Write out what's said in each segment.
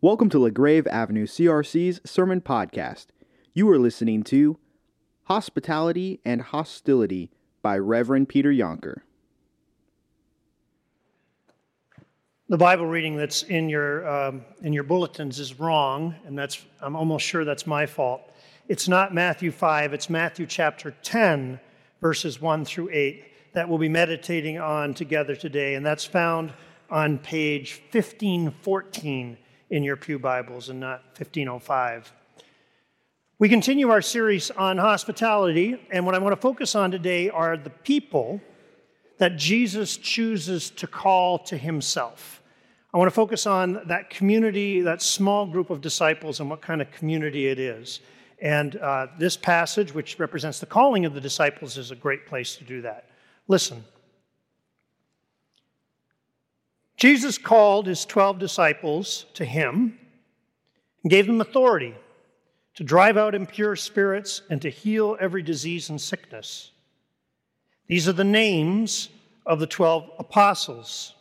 Welcome to LaGrave Avenue CRC's Sermon Podcast. You are listening to Hospitality and Hostility by Reverend Peter Yonker. The Bible reading that's in your, um, in your bulletins is wrong, and that's, I'm almost sure that's my fault. It's not Matthew 5, it's Matthew chapter 10, verses 1 through 8, that we'll be meditating on together today, and that's found on page 1514 in your Pew Bibles and not 1505. We continue our series on hospitality, and what I want to focus on today are the people that Jesus chooses to call to himself. I want to focus on that community, that small group of disciples, and what kind of community it is. And uh, this passage, which represents the calling of the disciples, is a great place to do that. Listen. Jesus called his 12 disciples to him and gave them authority to drive out impure spirits and to heal every disease and sickness. These are the names of the 12 apostles.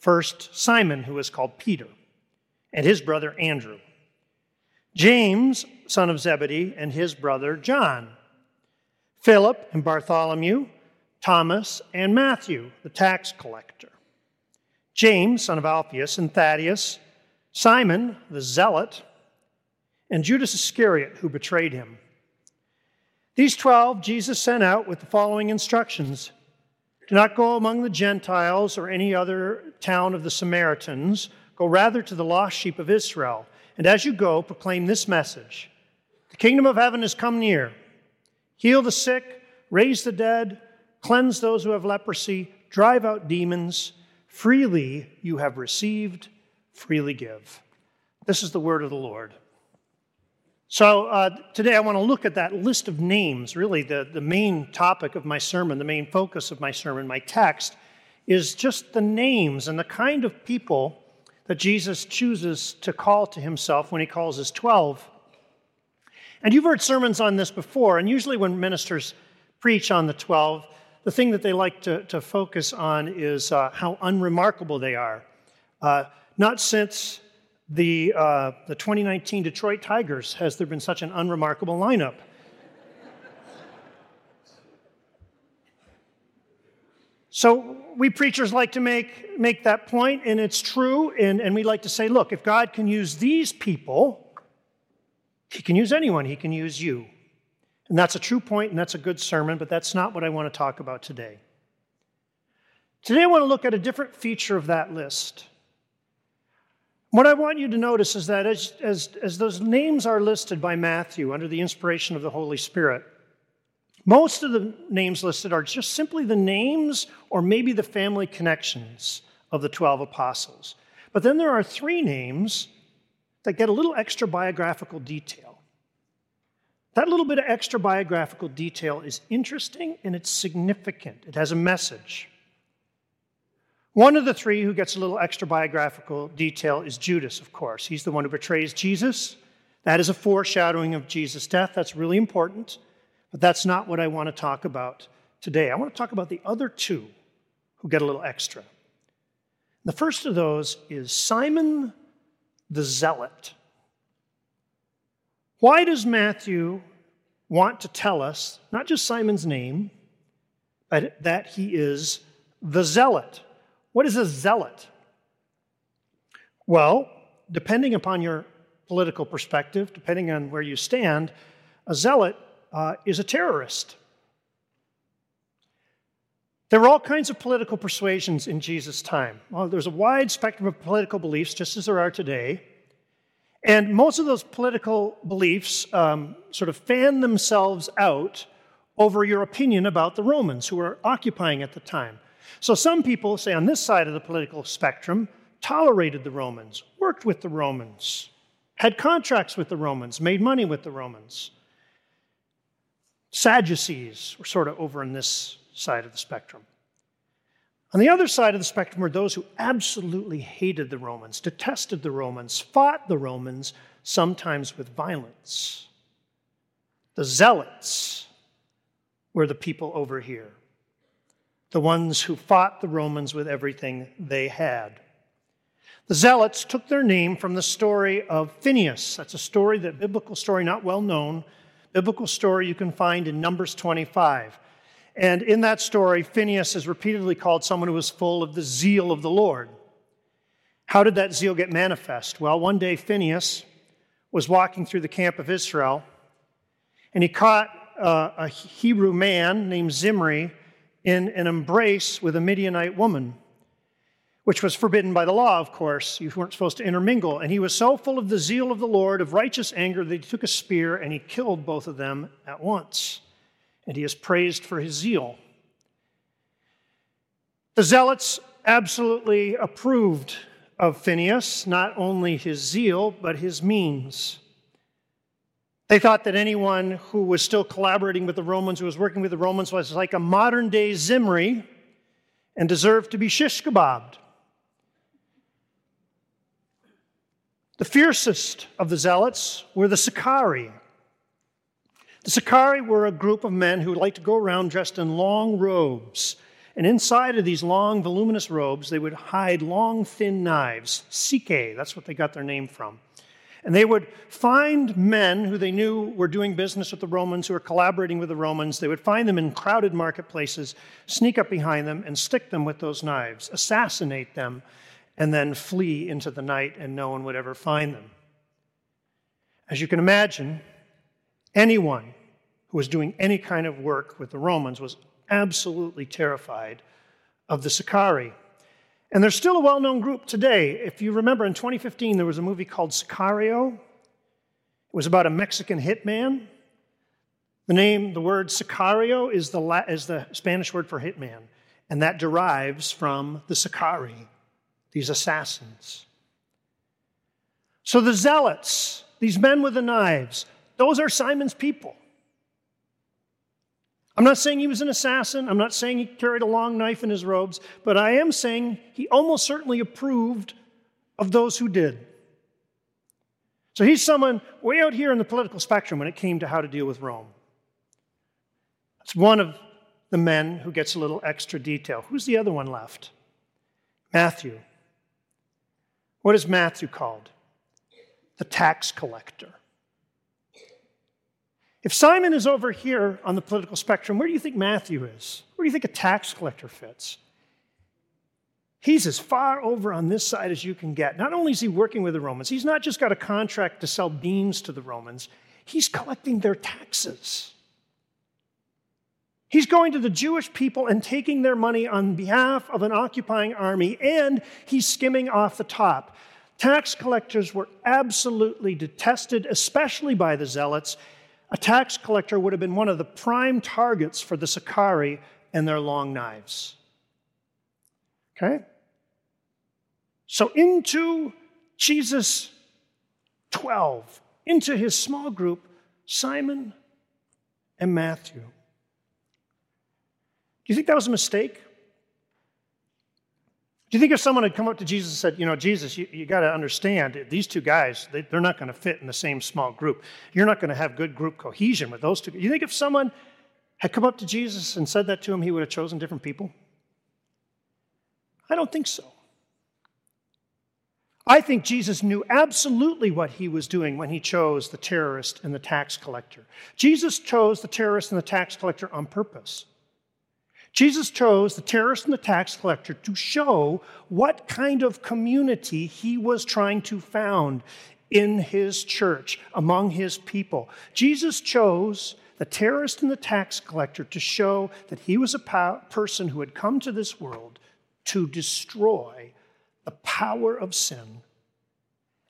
First, Simon, who is called Peter, and his brother Andrew. James, son of Zebedee, and his brother John. Philip and Bartholomew, Thomas and Matthew, the tax collector. James, son of Alphaeus, and Thaddeus, Simon, the zealot, and Judas Iscariot, who betrayed him. These twelve Jesus sent out with the following instructions do not go among the Gentiles or any other town of the Samaritans. Go rather to the lost sheep of Israel. And as you go, proclaim this message The kingdom of heaven has come near. Heal the sick, raise the dead, cleanse those who have leprosy, drive out demons. Freely you have received, freely give. This is the word of the Lord. So uh, today I want to look at that list of names. Really, the, the main topic of my sermon, the main focus of my sermon, my text, is just the names and the kind of people that Jesus chooses to call to himself when he calls his 12. And you've heard sermons on this before, and usually when ministers preach on the 12, the thing that they like to, to focus on is uh, how unremarkable they are. Uh, not since the, uh, the 2019 Detroit Tigers has there been such an unremarkable lineup. so we preachers like to make, make that point, and it's true, and, and we like to say, look, if God can use these people, he can use anyone, he can use you. And that's a true point, and that's a good sermon, but that's not what I want to talk about today. Today, I want to look at a different feature of that list. What I want you to notice is that as, as, as those names are listed by Matthew under the inspiration of the Holy Spirit, most of the names listed are just simply the names or maybe the family connections of the 12 apostles. But then there are three names that get a little extra biographical detail. That little bit of extra biographical detail is interesting and it's significant. It has a message. One of the three who gets a little extra biographical detail is Judas, of course. He's the one who betrays Jesus. That is a foreshadowing of Jesus' death. That's really important, but that's not what I want to talk about today. I want to talk about the other two who get a little extra. The first of those is Simon the Zealot. Why does Matthew want to tell us, not just Simon's name, but that he is the Zealot? What is a zealot? Well, depending upon your political perspective, depending on where you stand, a zealot uh, is a terrorist. There were all kinds of political persuasions in Jesus' time. Well, there's a wide spectrum of political beliefs, just as there are today. And most of those political beliefs um, sort of fan themselves out over your opinion about the Romans who were occupying at the time. So some people, say on this side of the political spectrum, tolerated the Romans, worked with the Romans, had contracts with the Romans, made money with the Romans. Sadducees were sort of over on this side of the spectrum. On the other side of the spectrum were those who absolutely hated the Romans, detested the Romans, fought the Romans, sometimes with violence. The zealots were the people over here the ones who fought the Romans with everything they had. The Zealots took their name from the story of Phineas. That's a story, that biblical story, not well known, biblical story you can find in Numbers 25. And in that story, Phineas is repeatedly called someone who was full of the zeal of the Lord. How did that zeal get manifest? Well, one day Phineas was walking through the camp of Israel, and he caught uh, a Hebrew man named Zimri in an embrace with a Midianite woman which was forbidden by the law, of course. You weren't supposed to intermingle. And he was so full of the zeal of the Lord, of righteous anger, that he took a spear and he killed both of them at once. And he is praised for his zeal. The zealots absolutely approved of Phineas, not only his zeal, but his means. They thought that anyone who was still collaborating with the Romans, who was working with the Romans, was like a modern day Zimri and deserved to be shish kebabbed. The fiercest of the zealots were the Sicarii. The Sicarii were a group of men who liked to go around dressed in long robes. And inside of these long, voluminous robes, they would hide long, thin knives. Sike, that's what they got their name from. And they would find men who they knew were doing business with the Romans, who were collaborating with the Romans. They would find them in crowded marketplaces, sneak up behind them, and stick them with those knives, assassinate them, and then flee into the night and no one would ever find them. As you can imagine, anyone who was doing any kind of work with the Romans was absolutely terrified of the Sicarii. And they're still a well known group today. If you remember, in 2015, there was a movie called Sicario. It was about a Mexican hitman. The name, the word Sicario, is the, is the Spanish word for hitman, and that derives from the Sicarii these assassins. So the zealots, these men with the knives, those are Simon's people. I'm not saying he was an assassin. I'm not saying he carried a long knife in his robes, but I am saying he almost certainly approved of those who did. So he's someone way out here in the political spectrum when it came to how to deal with Rome. That's one of the men who gets a little extra detail. Who's the other one left? Matthew. What is Matthew called? The tax collector. If Simon is over here on the political spectrum, where do you think Matthew is? Where do you think a tax collector fits? He's as far over on this side as you can get. Not only is he working with the Romans, he's not just got a contract to sell beans to the Romans, he's collecting their taxes. He's going to the Jewish people and taking their money on behalf of an occupying army, and he's skimming off the top. Tax collectors were absolutely detested, especially by the Zealots. A tax collector would have been one of the prime targets for the Sicarii and their long knives. Okay? So, into Jesus' 12, into his small group, Simon and Matthew. Do you think that was a mistake? Do you think if someone had come up to Jesus and said, You know, Jesus, you, you got to understand, these two guys, they, are not going to fit in the same small group. You're not going to have good group cohesion with those two. You think if someone had come up to Jesus and said that to him, he would have chosen different people? I don't think so. I think Jesus knew absolutely what he was doing when he chose the terrorist and the tax collector. Jesus chose the terrorist and the tax collector on purpose. Jesus chose the terrorist and the tax collector to show what kind of community he was trying to found in his church, among his people. Jesus chose the terrorist and the tax collector to show that he was a person who had come to this world to destroy the power of sin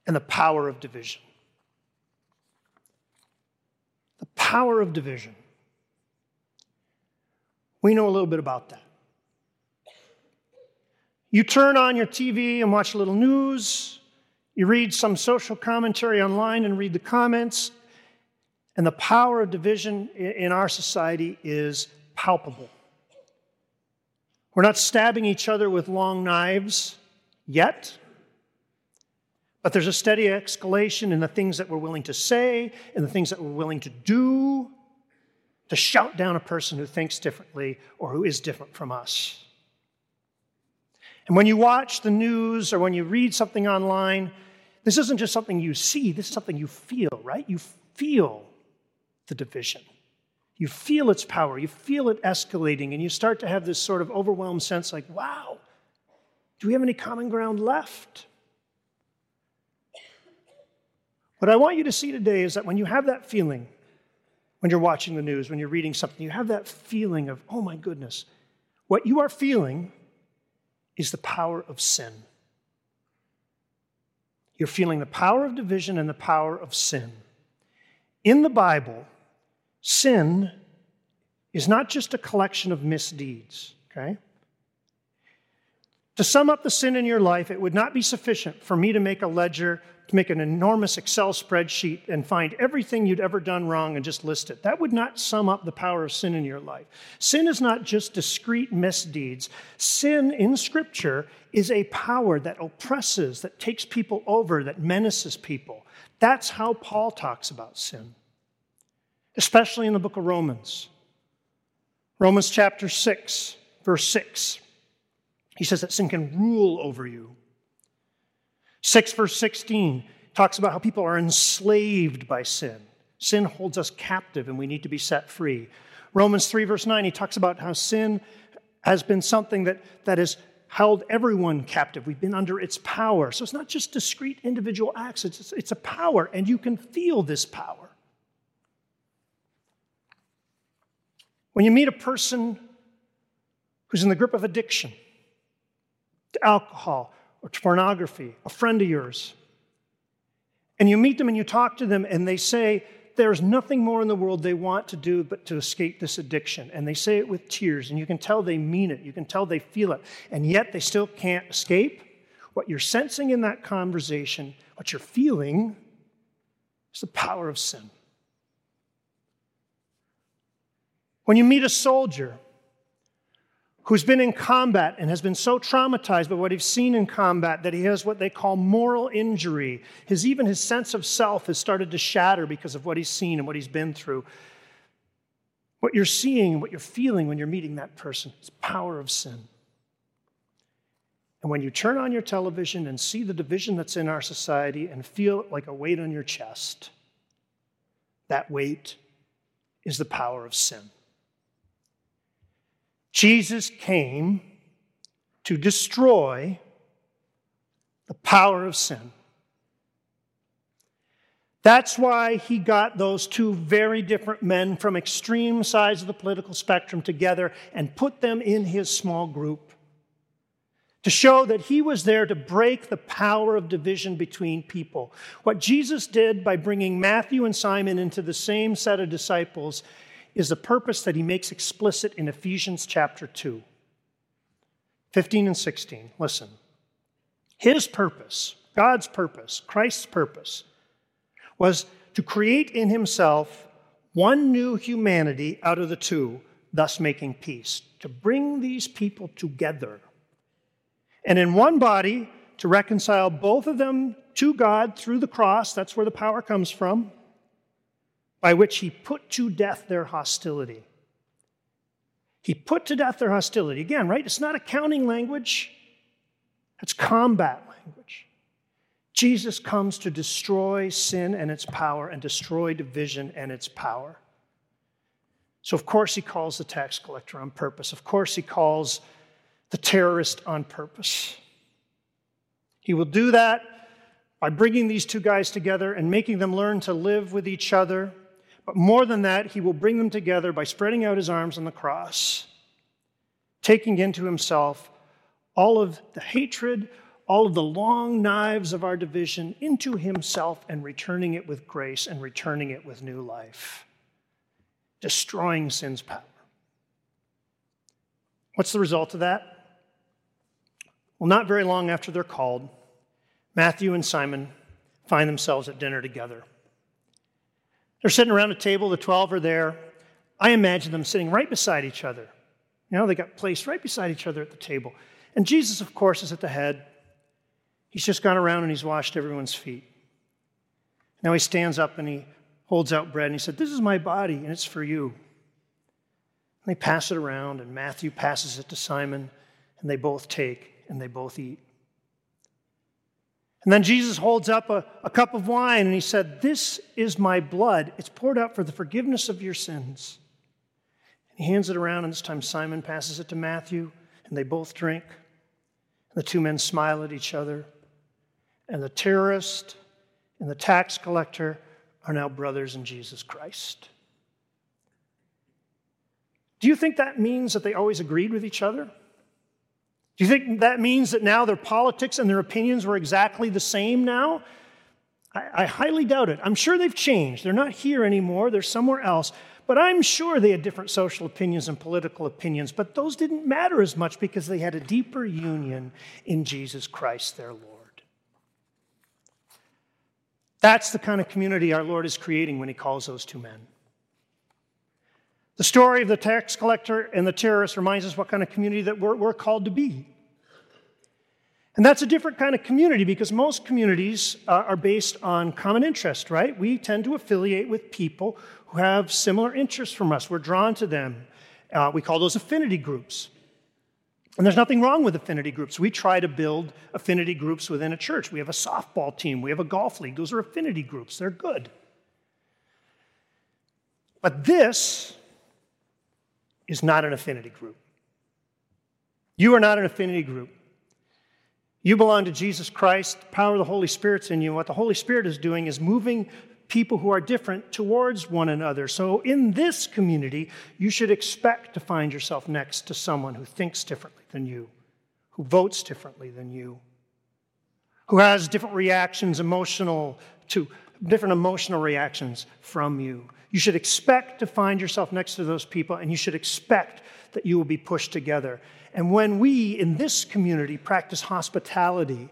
and the power of division. The power of division. We know a little bit about that. You turn on your TV and watch a little news, you read some social commentary online and read the comments, and the power of division in our society is palpable. We're not stabbing each other with long knives yet, but there's a steady escalation in the things that we're willing to say and the things that we're willing to do to shout down a person who thinks differently or who is different from us. And when you watch the news or when you read something online, this isn't just something you see, this is something you feel, right? You feel the division. You feel its power, you feel it escalating, and you start to have this sort of overwhelmed sense like, wow, do we have any common ground left? What I want you to see today is that when you have that feeling, when you're watching the news, when you're reading something, you have that feeling of, oh my goodness, what you are feeling is the power of sin. You're feeling the power of division and the power of sin. In the Bible, sin is not just a collection of misdeeds, okay? To sum up the sin in your life, it would not be sufficient for me to make a ledger, to make an enormous Excel spreadsheet and find everything you'd ever done wrong and just list it. That would not sum up the power of sin in your life. Sin is not just discrete misdeeds. Sin in Scripture is a power that oppresses, that takes people over, that menaces people. That's how Paul talks about sin, especially in the book of Romans. Romans chapter 6, verse 6. He says that sin can rule over you. 6 verse 16 talks about how people are enslaved by sin. Sin holds us captive and we need to be set free. Romans 3 verse 9, he talks about how sin has been something that, that has held everyone captive. We've been under its power. So it's not just discrete individual acts, it's, it's a power, and you can feel this power. When you meet a person who's in the grip of addiction, to alcohol or to pornography, a friend of yours. And you meet them and you talk to them, and they say there's nothing more in the world they want to do but to escape this addiction. And they say it with tears, and you can tell they mean it. You can tell they feel it. And yet they still can't escape. What you're sensing in that conversation, what you're feeling, is the power of sin. When you meet a soldier who's been in combat and has been so traumatized by what he's seen in combat that he has what they call moral injury. His, even his sense of self has started to shatter because of what he's seen and what he's been through. What you're seeing, what you're feeling when you're meeting that person is power of sin. And when you turn on your television and see the division that's in our society and feel it like a weight on your chest, that weight is the power of sin. Jesus came to destroy the power of sin. That's why he got those two very different men from extreme sides of the political spectrum together and put them in his small group to show that he was there to break the power of division between people. What Jesus did by bringing Matthew and Simon into the same set of disciples is the purpose that he makes explicit in Ephesians chapter 2, 15 and 16. Listen. His purpose, God's purpose, Christ's purpose, was to create in himself one new humanity out of the two, thus making peace, to bring these people together. And in one body, to reconcile both of them to God through the cross, that's where the power comes from by which he put to death their hostility. He put to death their hostility. Again, right? It's not accounting language, it's combat language. Jesus comes to destroy sin and its power and destroy division and its power. So, of course, he calls the tax collector on purpose. Of course, he calls the terrorist on purpose. He will do that by bringing these two guys together and making them learn to live with each other but more than that, he will bring them together by spreading out his arms on the cross, taking into himself all of the hatred, all of the long knives of our division into himself and returning it with grace and returning it with new life, destroying sin's power. What's the result of that? Well, not very long after they're called, Matthew and Simon find themselves at dinner together. They're sitting around a table, the 12 are there. I imagine them sitting right beside each other. You know, they got placed right beside each other at the table. And Jesus, of course, is at the head. He's just gone around and he's washed everyone's feet. Now he stands up and he holds out bread and he said, This is my body and it's for you. And they pass it around, and Matthew passes it to Simon, and they both take and they both eat. And then Jesus holds up a, a, cup of wine and he said, This is my blood. It's poured out for the forgiveness of your sins. And he hands it around, and this time Simon passes it to Matthew, and they both drink. And the two men smile at each other. And the terrorist and the tax collector are now brothers in Jesus Christ. Do you think that means that they always agreed with each other? Do you think that means that now their politics and their opinions were exactly the same now? I, I, highly doubt it. I'm sure they've changed. They're not here anymore, they're somewhere else. But I'm sure they had different social opinions and political opinions, but those didn't matter as much because they had a deeper union in Jesus Christ, their Lord. That's the kind of community our Lord is creating when He calls those two men. The story of the tax collector and the terrorist reminds us what kind of community that we're, we're called to be. And that's a different kind of community because most communities uh, are based on common interest, right? We tend to affiliate with people who have similar interests from us. We're drawn to them. Uh, we call those affinity groups. And there's nothing wrong with affinity groups. We try to build affinity groups within a church. We have a softball team, we have a golf league. Those are affinity groups, they're good. But this is not an affinity group. You are not an affinity group. You belong to Jesus Christ. The power of the Holy Spirit's in you. What the Holy Spirit is doing is moving people who are different towards one another. So, in this community, you should expect to find yourself next to someone who thinks differently than you, who votes differently than you, who has different reactions, emotional to different emotional reactions from you. You should expect to find yourself next to those people, and you should expect that you will be pushed together. And when we in this community practice hospitality,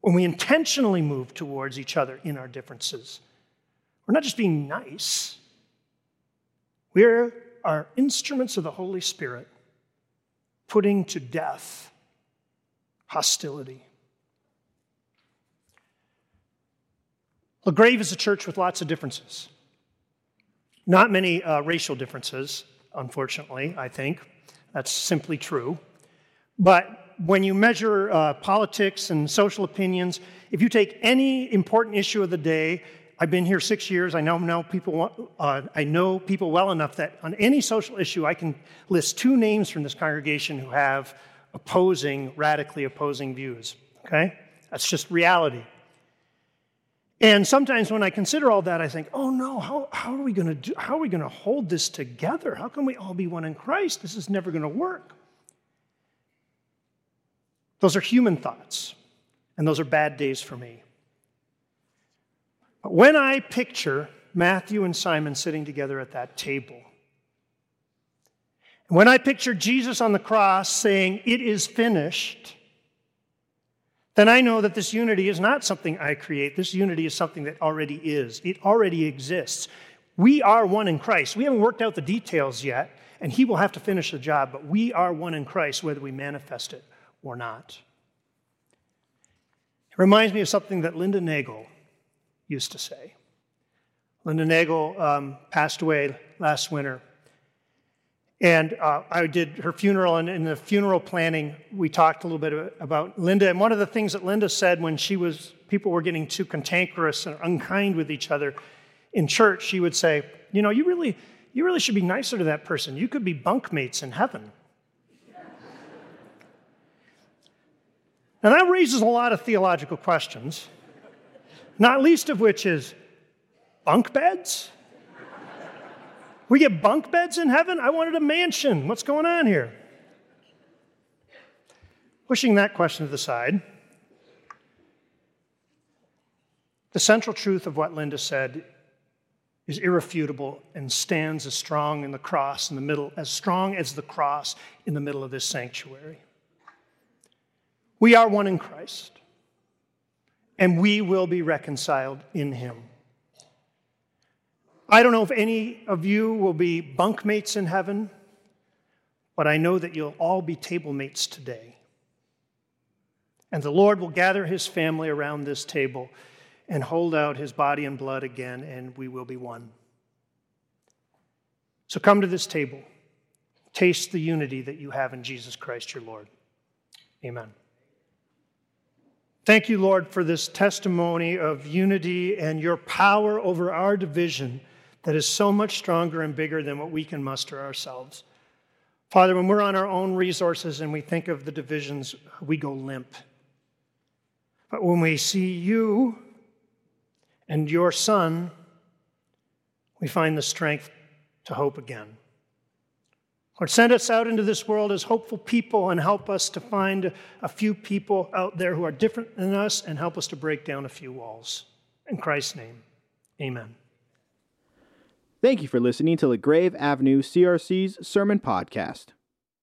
when we intentionally move towards each other in our differences, we're not just being nice, we are instruments of the Holy Spirit putting to death hostility. LaGrave is a church with lots of differences. Not many uh, racial differences, unfortunately, I think. That's simply true. But when you measure uh, politics and social opinions, if you take any important issue of the day, I've been here six years. I know, know people. Uh, I know people well enough that on any social issue, I can list two names from this congregation who have opposing, radically opposing views. Okay, that's just reality. And sometimes when I consider all that, I think, oh no, how, how are we going to do, how are we going to hold this together? How can we all be one in Christ? This is never going to work. Those are human thoughts, and those are bad days for me. But when I picture Matthew and Simon sitting together at that table, and when I picture Jesus on the cross saying, It is finished, then I know that this unity is not something I create. This unity is something that already is, it already exists. We are one in Christ. We haven't worked out the details yet, and He will have to finish the job, but we are one in Christ, whether we manifest it or not. It reminds me of something that Linda Nagel used to say. Linda Nagel um, passed away last winter. And uh, I did her funeral, and in the funeral planning, we talked a little bit about Linda. And one of the things that Linda said when she was, people were getting too cantankerous and unkind with each other in church, she would say, You know, you really, you really should be nicer to that person. You could be bunkmates in heaven. now, that raises a lot of theological questions, not least of which is bunk beds? We get bunk beds in heaven? I wanted a mansion. What's going on here? Pushing that question to the side, the central truth of what Linda said is irrefutable and stands as strong in the cross in the middle, as strong as the cross in the middle of this sanctuary. We are one in Christ, and we will be reconciled in Him. I don't know if any of you will be bunkmates in heaven, but I know that you'll all be table mates today. And the Lord will gather his family around this table and hold out his body and blood again, and we will be one. So come to this table. Taste the unity that you have in Jesus Christ your Lord. Amen. Thank you, Lord, for this testimony of unity and your power over our division that is so much stronger and bigger than what we can muster ourselves. Father, when we're on our own resources and we think of the divisions, we go limp. But when we see you and your Son, we find the strength to hope again. Lord, send us out into this world as hopeful people and help us to find a few people out there who are different than us and help us to break down a few walls. In Christ's name, amen. Thank you for listening to LaGrave Avenue CRC's Sermon Podcast.